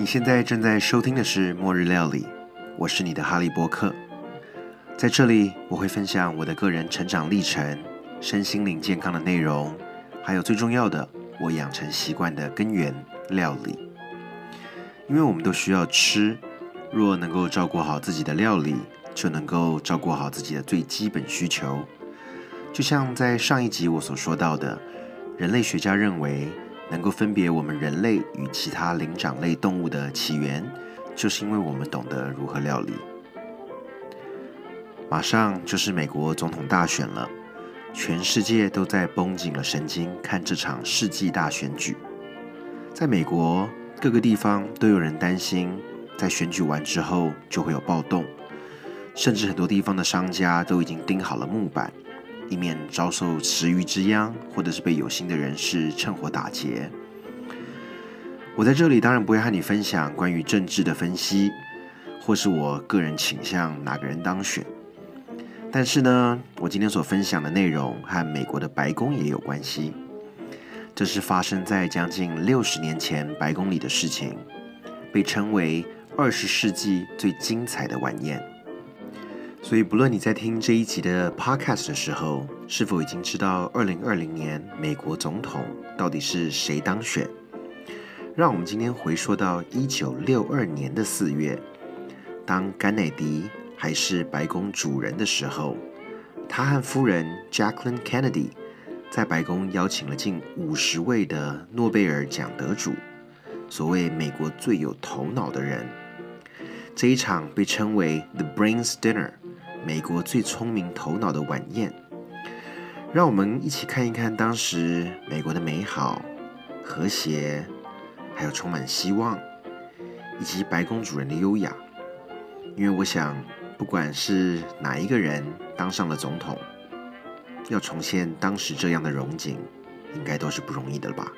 你现在正在收听的是《末日料理》，我是你的哈利波特。在这里，我会分享我的个人成长历程、身心灵健康的内容，还有最重要的，我养成习惯的根源——料理。因为我们都需要吃，若能够照顾好自己的料理，就能够照顾好自己的最基本需求。就像在上一集我所说到的，人类学家认为。能够分别我们人类与其他灵长类动物的起源，就是因为我们懂得如何料理。马上就是美国总统大选了，全世界都在绷紧了神经看这场世纪大选举。在美国各个地方都有人担心，在选举完之后就会有暴动，甚至很多地方的商家都已经钉好了木板。以免遭受池鱼之殃，或者是被有心的人士趁火打劫。我在这里当然不会和你分享关于政治的分析，或是我个人倾向哪个人当选。但是呢，我今天所分享的内容和美国的白宫也有关系。这是发生在将近六十年前白宫里的事情，被称为二十世纪最精彩的晚宴。所以，不论你在听这一集的 podcast 的时候，是否已经知道二零二零年美国总统到底是谁当选，让我们今天回溯到一九六二年的四月，当甘乃迪还是白宫主人的时候，他和夫人 Jacqueline Kennedy 在白宫邀请了近五十位的诺贝尔奖得主，所谓美国最有头脑的人，这一场被称为 The Brains Dinner。美国最聪明头脑的晚宴，让我们一起看一看当时美国的美好、和谐，还有充满希望，以及白宫主人的优雅。因为我想，不管是哪一个人当上了总统，要重现当时这样的荣景，应该都是不容易的吧。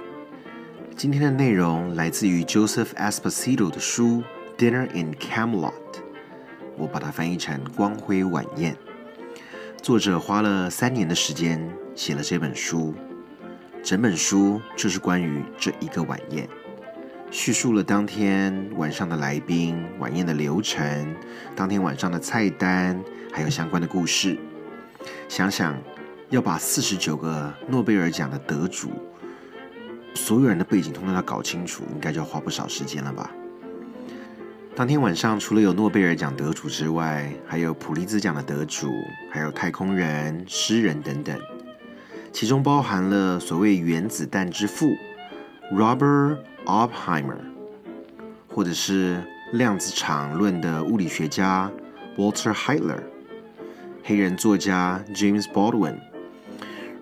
今天的内容来自于 Joseph Esposito 的书《Dinner in Camelot》。我把它翻译成《光辉晚宴》。作者花了三年的时间写了这本书，整本书就是关于这一个晚宴，叙述了当天晚上的来宾、晚宴的流程、当天晚上的菜单，还有相关的故事。想想要把四十九个诺贝尔奖的得主，所有人的背景通通要搞清楚，应该就要花不少时间了吧。当天晚上，除了有诺贝尔奖得主之外，还有普利兹奖的得主，还有太空人、诗人等等，其中包含了所谓原子弹之父 Robert Oppenheimer，或者是量子场论的物理学家 Walter Heitler，黑人作家 James Baldwin。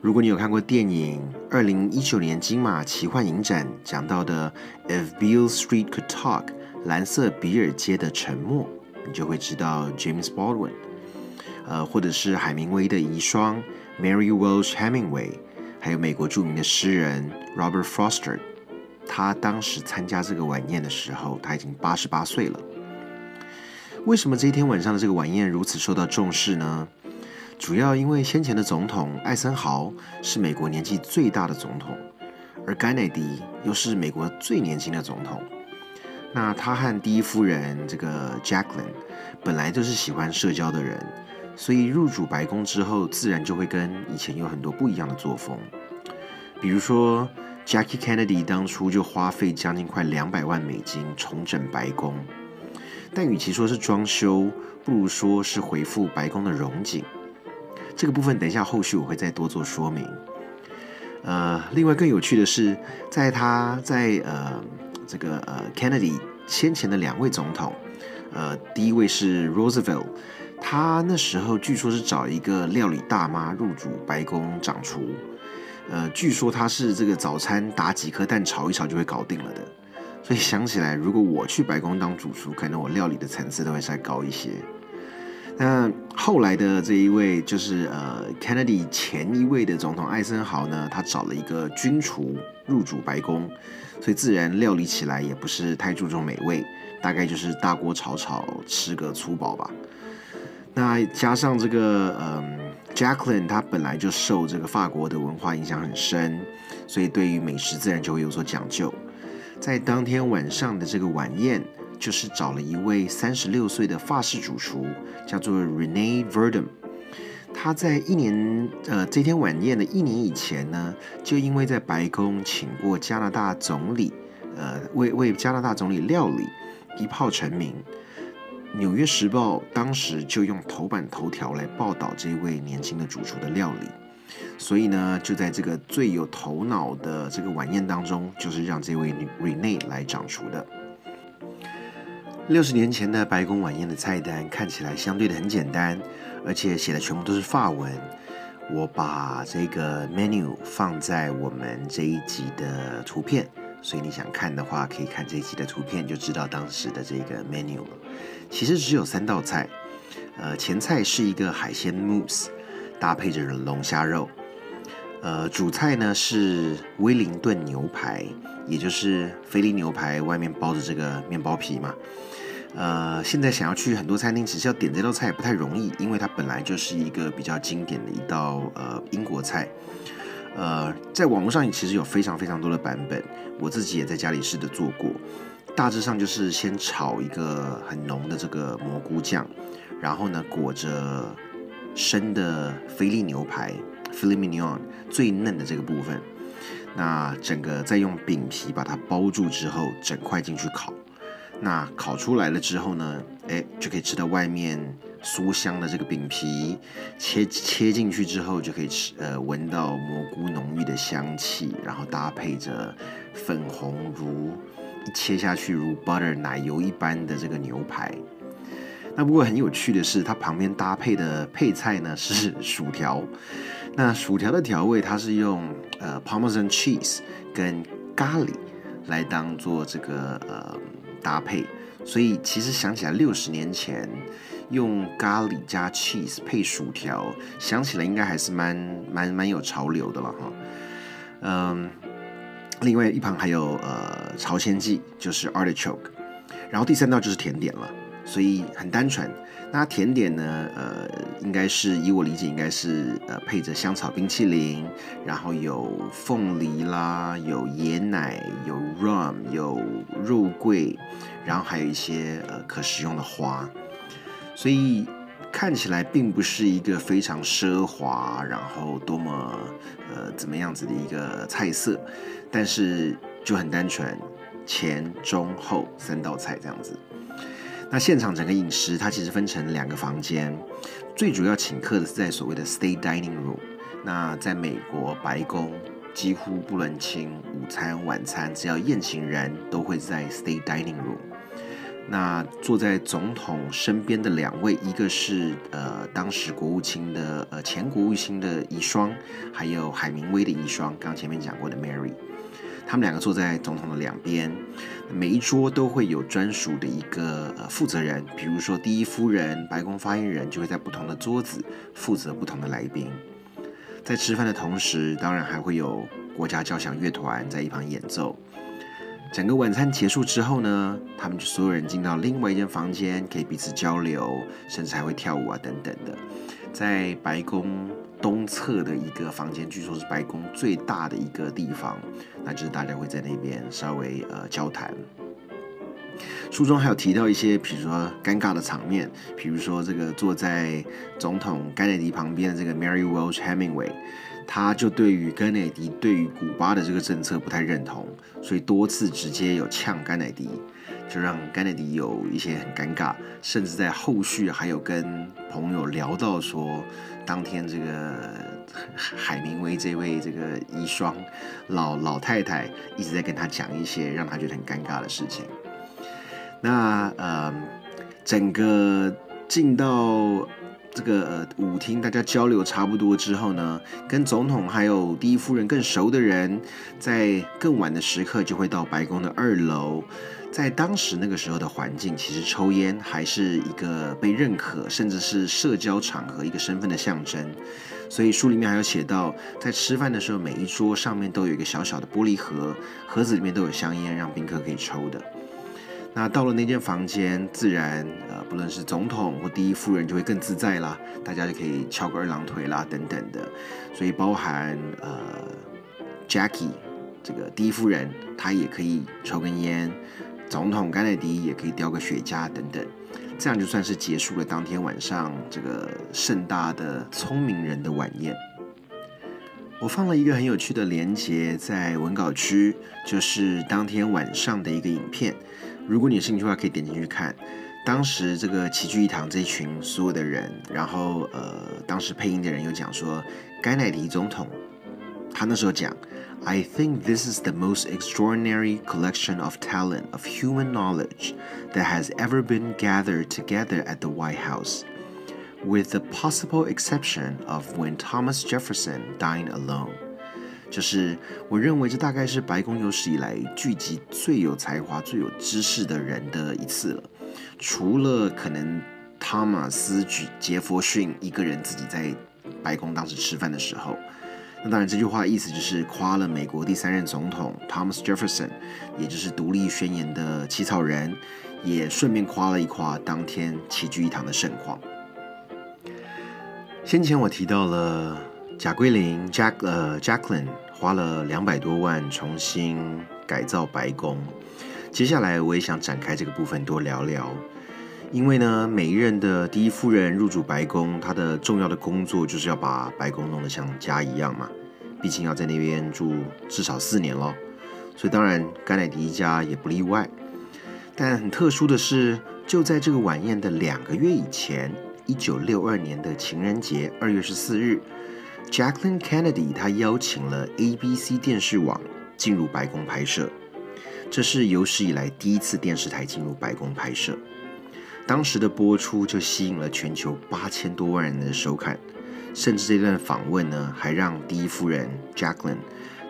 如果你有看过电影二零一九年金马奇幻影展讲到的 If Beale Street Could Talk。蓝色比尔街的沉默，你就会知道 James Baldwin，呃，或者是海明威的遗孀 Mary Welsh Hemingway，还有美国著名的诗人 Robert Frost。他当时参加这个晚宴的时候，他已经八十八岁了。为什么这一天晚上的这个晚宴如此受到重视呢？主要因为先前的总统艾森豪是美国年纪最大的总统，而甘乃迪又是美国最年轻的总统。那他和第一夫人这个 Jacqueline 本来就是喜欢社交的人，所以入主白宫之后，自然就会跟以前有很多不一样的作风。比如说，Jackie Kennedy 当初就花费将近快两百万美金重整白宫，但与其说是装修，不如说是回复白宫的荣景。这个部分等一下后续我会再多做说明。呃，另外更有趣的是，在他在呃。这个呃，Kennedy 先前的两位总统，呃，第一位是 Roosevelt，他那时候据说是找一个料理大妈入主白宫掌厨，呃，据说他是这个早餐打几颗蛋炒一炒就会搞定了的，所以想起来，如果我去白宫当主厨，可能我料理的层次都会再高一些。那后来的这一位就是呃，Kennedy 前一位的总统艾森豪呢，他找了一个军厨入主白宫，所以自然料理起来也不是太注重美味，大概就是大锅炒炒吃个粗饱吧。那加上这个嗯，Jacqueline 她本来就受这个法国的文化影响很深，所以对于美食自然就会有所讲究。在当天晚上的这个晚宴，就是找了一位三十六岁的法式主厨，叫做 Rene Verdun。他在一年呃这天晚宴的一年以前呢，就因为在白宫请过加拿大总理，呃为为加拿大总理料理，一炮成名。《纽约时报》当时就用头版头条来报道这位年轻的主厨的料理，所以呢，就在这个最有头脑的这个晚宴当中，就是让这位 Rene 来掌厨的。六十年前的白宫晚宴的菜单看起来相对的很简单，而且写的全部都是法文。我把这个 menu 放在我们这一集的图片，所以你想看的话，可以看这一集的图片，就知道当时的这个 menu 了。其实只有三道菜，呃，前菜是一个海鲜 mousse，搭配着龙虾肉，呃，主菜呢是威灵顿牛排，也就是菲力牛排外面包着这个面包皮嘛。呃，现在想要去很多餐厅，只是要点这道菜不太容易，因为它本来就是一个比较经典的一道呃英国菜。呃，在网络上其实有非常非常多的版本，我自己也在家里试着做过。大致上就是先炒一个很浓的这个蘑菇酱，然后呢裹着生的菲力牛排 （filet mignon） 最嫩的这个部分，那整个再用饼皮把它包住之后，整块进去烤。那烤出来了之后呢，哎，就可以吃到外面酥香的这个饼皮，切切进去之后就可以吃，呃，闻到蘑菇浓郁的香气，然后搭配着粉红如。切下去如 butter 奶油一般的这个牛排，那不过很有趣的是，它旁边搭配的配菜呢是薯条。那薯条的调味，它是用呃 Parmesan cheese 跟咖喱来当做这个呃搭配。所以其实想起来，六十年前用咖喱加 cheese 配薯条，想起来应该还是蛮蛮蛮有潮流的了哈。嗯。另外一旁还有呃朝鲜蓟，就是 artichoke，然后第三道就是甜点了，所以很单纯。那甜点呢，呃，应该是以我理解，应该是呃配着香草冰淇淋，然后有凤梨啦，有椰奶，有 rum，有肉桂，然后还有一些呃可食用的花，所以。看起来并不是一个非常奢华，然后多么呃怎么样子的一个菜色，但是就很单纯，前中后三道菜这样子。那现场整个饮食它其实分成两个房间，最主要请客的是在所谓的 State Dining Room。那在美国白宫几乎不论清午餐晚餐，只要宴请人都会在 State Dining Room。那坐在总统身边的两位，一个是呃当时国务卿的呃前国务卿的遗孀，还有海明威的遗孀，刚前面讲过的 Mary，他们两个坐在总统的两边，每一桌都会有专属的一个呃负责人，比如说第一夫人、白宫发言人就会在不同的桌子负责不同的来宾，在吃饭的同时，当然还会有国家交响乐团在一旁演奏。整个晚餐结束之后呢，他们就所有人进到另外一间房间，可以彼此交流，甚至还会跳舞啊等等的。在白宫东侧的一个房间，据说是白宫最大的一个地方，那就是大家会在那边稍微呃交谈。书中还有提到一些，比如说尴尬的场面，比如说这个坐在总统甘乃迪旁边的这个 Mary Welch Hemingway。他就对于甘乃迪对于古巴的这个政策不太认同，所以多次直接有呛甘乃迪，就让甘乃迪有一些很尴尬，甚至在后续还有跟朋友聊到说，当天这个海明威这位这个遗孀老老太太一直在跟他讲一些让他觉得很尴尬的事情。那呃，整个进到。这个呃舞厅大家交流差不多之后呢，跟总统还有第一夫人更熟的人，在更晚的时刻就会到白宫的二楼。在当时那个时候的环境，其实抽烟还是一个被认可，甚至是社交场合一个身份的象征。所以书里面还有写到，在吃饭的时候，每一桌上面都有一个小小的玻璃盒，盒子里面都有香烟，让宾客可以抽的。那到了那间房间，自然呃，不论是总统或第一夫人就会更自在啦，大家就可以翘个二郎腿啦，等等的。所以包含呃，Jackie 这个第一夫人她也可以抽根烟，总统甘乃迪也可以叼个雪茄等等，这样就算是结束了当天晚上这个盛大的聪明人的晚宴。我放了一个很有趣的连接在文稿区，就是当天晚上的一个影片。如果你有兴趣的话，可以点进去看。当时这个齐聚一堂这群所有的人，然后呃，当时配音的人有讲说，甘乃迪总统，他那时候讲，I think this is the most extraordinary collection of talent of human knowledge that has ever been gathered together at the White House, with the possible exception of when Thomas Jefferson dined alone. 就是我认为这大概是白宫有史以来聚集最有才华、最有知识的人的一次了。除了可能汤马斯·杰佛逊一个人自己在白宫当时吃饭的时候，那当然这句话意思就是夸了美国第三任总统 Thomas Jefferson，也就是独立宣言的起草人，也顺便夸了一夸当天齐聚一堂的盛况。先前我提到了贾桂林 Jack 呃 Jacqueline 花了两百多万重新改造白宫。接下来我也想展开这个部分多聊聊，因为呢，每一任的第一夫人入主白宫，她的重要的工作就是要把白宫弄得像家一样嘛，毕竟要在那边住至少四年咯。所以当然甘乃迪一家也不例外。但很特殊的是，就在这个晚宴的两个月以前，一九六二年的情人节二月十四日，Jacqueline Kennedy 她邀请了 ABC 电视网进入白宫拍摄。这是有史以来第一次电视台进入白宫拍摄，当时的播出就吸引了全球八千多万人的收看，甚至这段访问呢，还让第一夫人 Jacqueline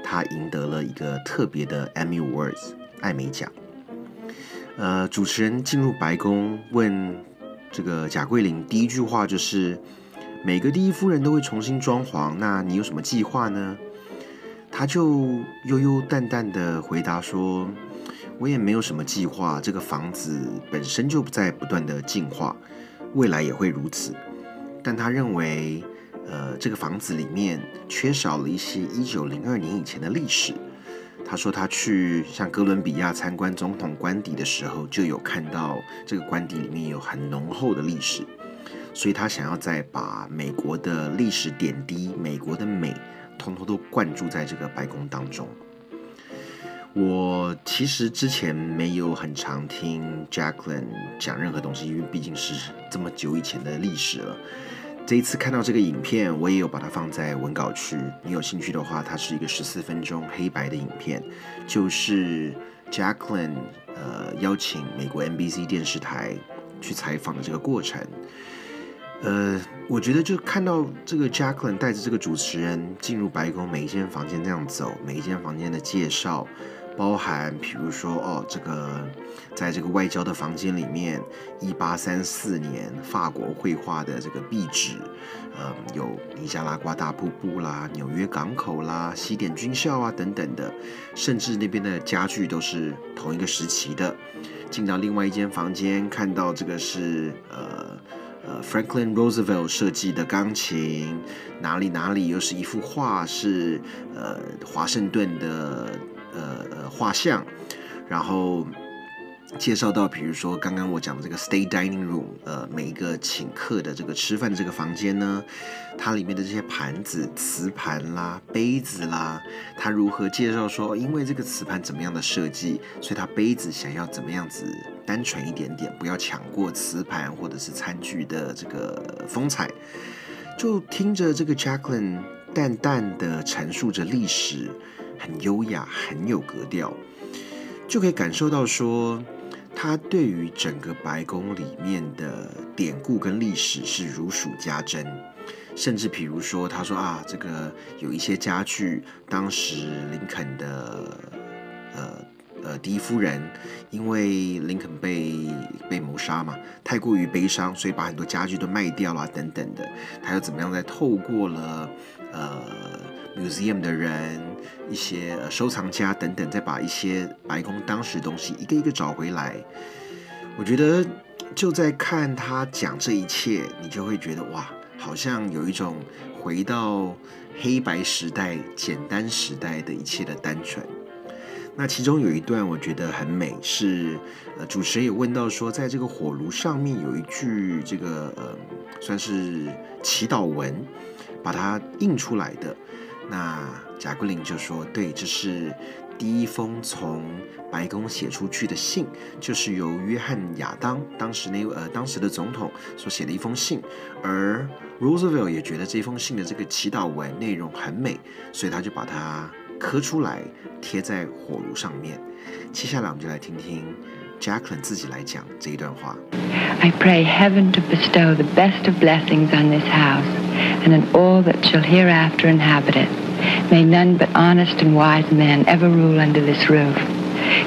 她赢得了一个特别的 Emmy Awards 艾美奖。呃，主持人进入白宫问这个贾桂林第一句话就是：每个第一夫人都会重新装潢，那你有什么计划呢？他就悠悠淡淡的回答说。我也没有什么计划，这个房子本身就不在不断的进化，未来也会如此。但他认为，呃，这个房子里面缺少了一些一九零二年以前的历史。他说他去像哥伦比亚参观总统官邸的时候，就有看到这个官邸里面有很浓厚的历史，所以他想要再把美国的历史点滴、美国的美，通通都灌注在这个白宫当中。我其实之前没有很常听 Jacqueline 讲任何东西，因为毕竟是这么久以前的历史了。这一次看到这个影片，我也有把它放在文稿区。你有兴趣的话，它是一个十四分钟黑白的影片，就是 Jacqueline 呃邀请美国 NBC 电视台去采访的这个过程。呃，我觉得就看到这个 Jacqueline 带着这个主持人进入白宫，每一间房间这样走，每一间房间的介绍。包含，比如说，哦，这个，在这个外交的房间里面，一八三四年法国绘画的这个壁纸，呃，有尼加拉瓜大瀑布啦，纽约港口啦，西点军校啊等等的，甚至那边的家具都是同一个时期的。进到另外一间房间，看到这个是呃呃 Franklin Roosevelt 设计的钢琴，哪里哪里又是一幅画，是呃华盛顿的。呃，画像，然后介绍到，比如说刚刚我讲的这个 State Dining Room，呃，每一个请客的这个吃饭的这个房间呢，它里面的这些盘子、瓷盘啦、杯子啦，它如何介绍说，因为这个瓷盘怎么样的设计，所以它杯子想要怎么样子单纯一点点，不要抢过瓷盘或者是餐具的这个风采，就听着这个 Jacqueline 淡淡的阐述着历史。很优雅，很有格调，就可以感受到说，他对于整个白宫里面的典故跟历史是如数家珍。甚至比如说，他说啊，这个有一些家具，当时林肯的呃呃第一夫人，因为林肯被被谋杀嘛，太过于悲伤，所以把很多家具都卖掉了等等的。他又怎么样在透过了呃。museum 的人，一些收藏家等等，再把一些白宫当时的东西一个一个找回来。我觉得就在看他讲这一切，你就会觉得哇，好像有一种回到黑白时代、简单时代的一切的单纯。那其中有一段我觉得很美，是呃主持人也问到说，在这个火炉上面有一句这个呃算是祈祷文，把它印出来的。那贾桂林就说：“对，这是第一封从白宫写出去的信，就是由约翰亚当当时那呃当时的总统所写的一封信。而 Roosevelt 也觉得这封信的这个祈祷文内容很美，所以他就把它 刻出来贴在火炉上面。接下来我们就来听听 Jacqueline 自己来讲这一段话。I pray heaven to bestow the best of blessings on this house and on all that shall hereafter inhabit it. May none but honest and wise men ever rule under this roof.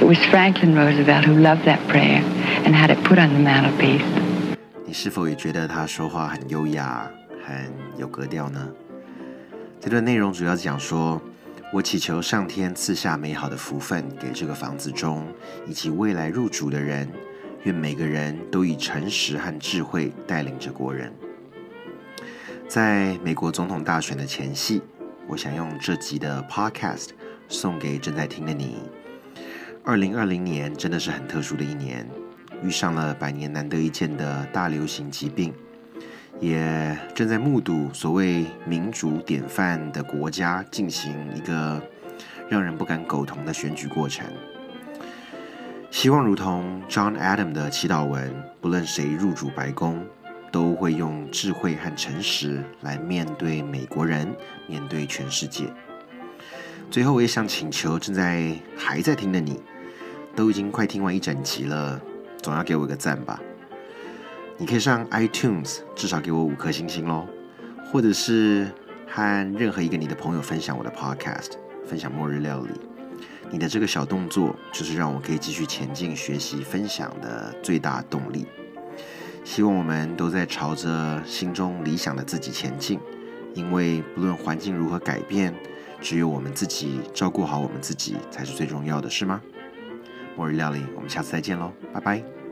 It was Franklin Roosevelt who loved that prayer and had it put on the mantelpiece. 你是否也觉得他说话很优雅、很有格调呢？这段内容主要讲说， 我祈求上天赐下美好的福分给这个房子中以及未来入主的人，愿每个人都以诚实和智慧带领着国人。在美国总统大选的前夕。我想用这集的 Podcast 送给正在听的你。二零二零年真的是很特殊的一年，遇上了百年难得一见的大流行疾病，也正在目睹所谓民主典范的国家进行一个让人不敢苟同的选举过程。希望如同 John Adam 的祈祷文，不论谁入主白宫。都会用智慧和诚实来面对美国人，面对全世界。最后，我也想请求正在还在听的你，都已经快听完一整集了，总要给我个赞吧。你可以上 iTunes，至少给我五颗星星喽，或者是和任何一个你的朋友分享我的 Podcast，分享末日料理。你的这个小动作，就是让我可以继续前进、学习、分享的最大动力。希望我们都在朝着心中理想的自己前进，因为不论环境如何改变，只有我们自己照顾好我们自己才是最重要的，是吗？末日料理，我们下次再见喽，拜拜。